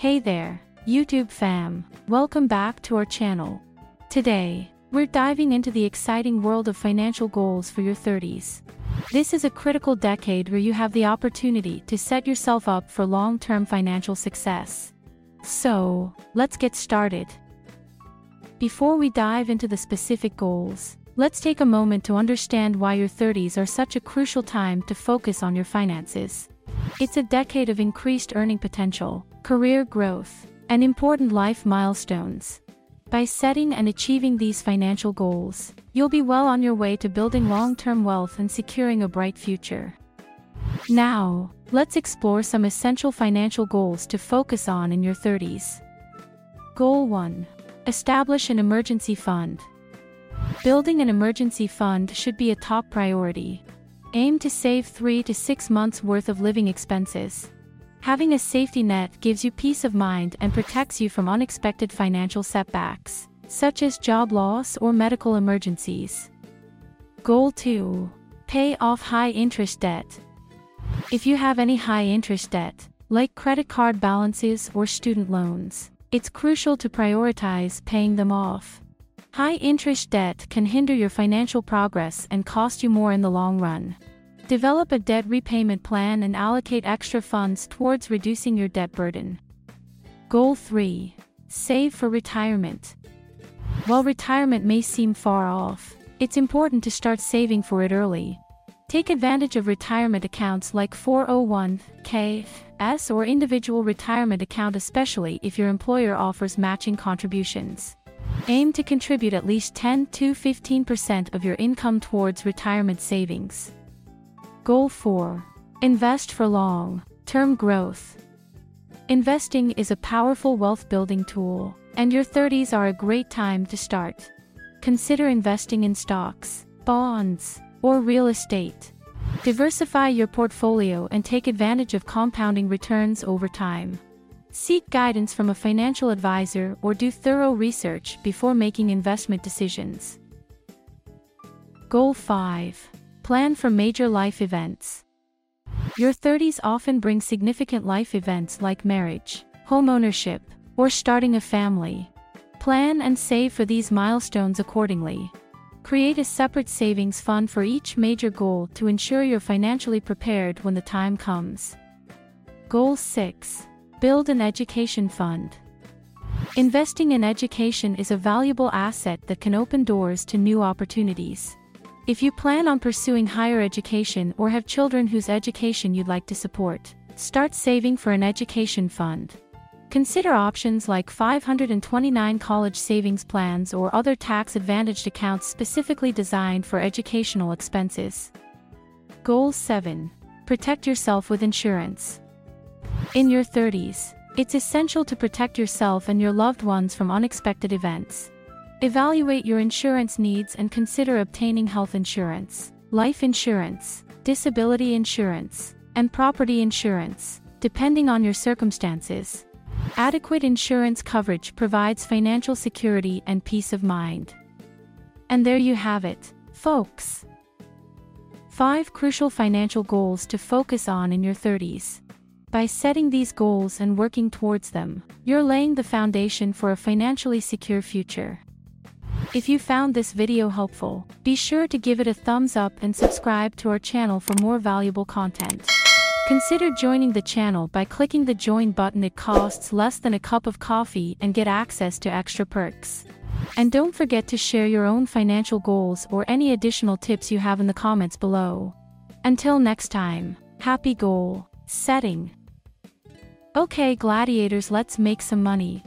Hey there, YouTube fam. Welcome back to our channel. Today, we're diving into the exciting world of financial goals for your 30s. This is a critical decade where you have the opportunity to set yourself up for long-term financial success. So, let's get started. Before we dive into the specific goals, let's take a moment to understand why your 30s are such a crucial time to focus on your finances. It's a decade of increased earning potential, career growth, and important life milestones. By setting and achieving these financial goals, you'll be well on your way to building long-term wealth and securing a bright future. Now, let's explore some essential financial goals to focus on in your 30s. Goal 1. Establish an emergency fund. Building an emergency fund should be a top priority. Aim to save 3 to 6 months worth of living expenses. Having a safety net gives you peace of mind and protects you from unexpected financial setbacks, such as job loss or medical emergencies. Goal 2. Pay off high interest debt. If you have any high interest debt, like credit card balances or student loans, it's crucial to prioritize paying them off. High interest debt can hinder your financial progress and cost you more in the long run. Develop a debt repayment plan and allocate extra funds towards reducing your debt burden. Goal 3. Save for retirement. While retirement may seem far off, it's important to start saving for it early. Take advantage of retirement accounts like 401k, S or individual retirement account especially if your employer offers matching contributions. Aim to contribute at least 10 to 15% of your income towards retirement savings. Goal 4. Invest for long term growth. Investing is a powerful wealth building tool, and your 30s are a great time to start. Consider investing in stocks, bonds, or real estate. Diversify your portfolio and take advantage of compounding returns over time. Seek guidance from a financial advisor or do thorough research before making investment decisions. Goal 5. Plan for major life events. Your 30s often bring significant life events like marriage, homeownership, or starting a family. Plan and save for these milestones accordingly. Create a separate savings fund for each major goal to ensure you're financially prepared when the time comes. Goal 6. Build an education fund. Investing in education is a valuable asset that can open doors to new opportunities. If you plan on pursuing higher education or have children whose education you'd like to support, start saving for an education fund. Consider options like 529 college savings plans or other tax-advantaged accounts specifically designed for educational expenses. Goal 7. Protect yourself with insurance. In your 30s, it's essential to protect yourself and your loved ones from unexpected events. Evaluate your insurance needs and consider obtaining health insurance, life insurance, disability insurance, and property insurance, depending on your circumstances. Adequate insurance coverage provides financial security and peace of mind. And there you have it, folks. 5 Crucial Financial Goals to Focus on in Your 30s. By setting these goals and working towards them, you're laying the foundation for a financially secure future. If you found this video helpful, be sure to give it a thumbs up and subscribe to our channel for more valuable content. Consider joining the channel by clicking the join button it costs less than a cup of coffee and get access to extra perks. And don't forget to share your own financial goals or any additional tips you have in the comments below. Until next time, happy goal setting. Okay gladiators let's make some money.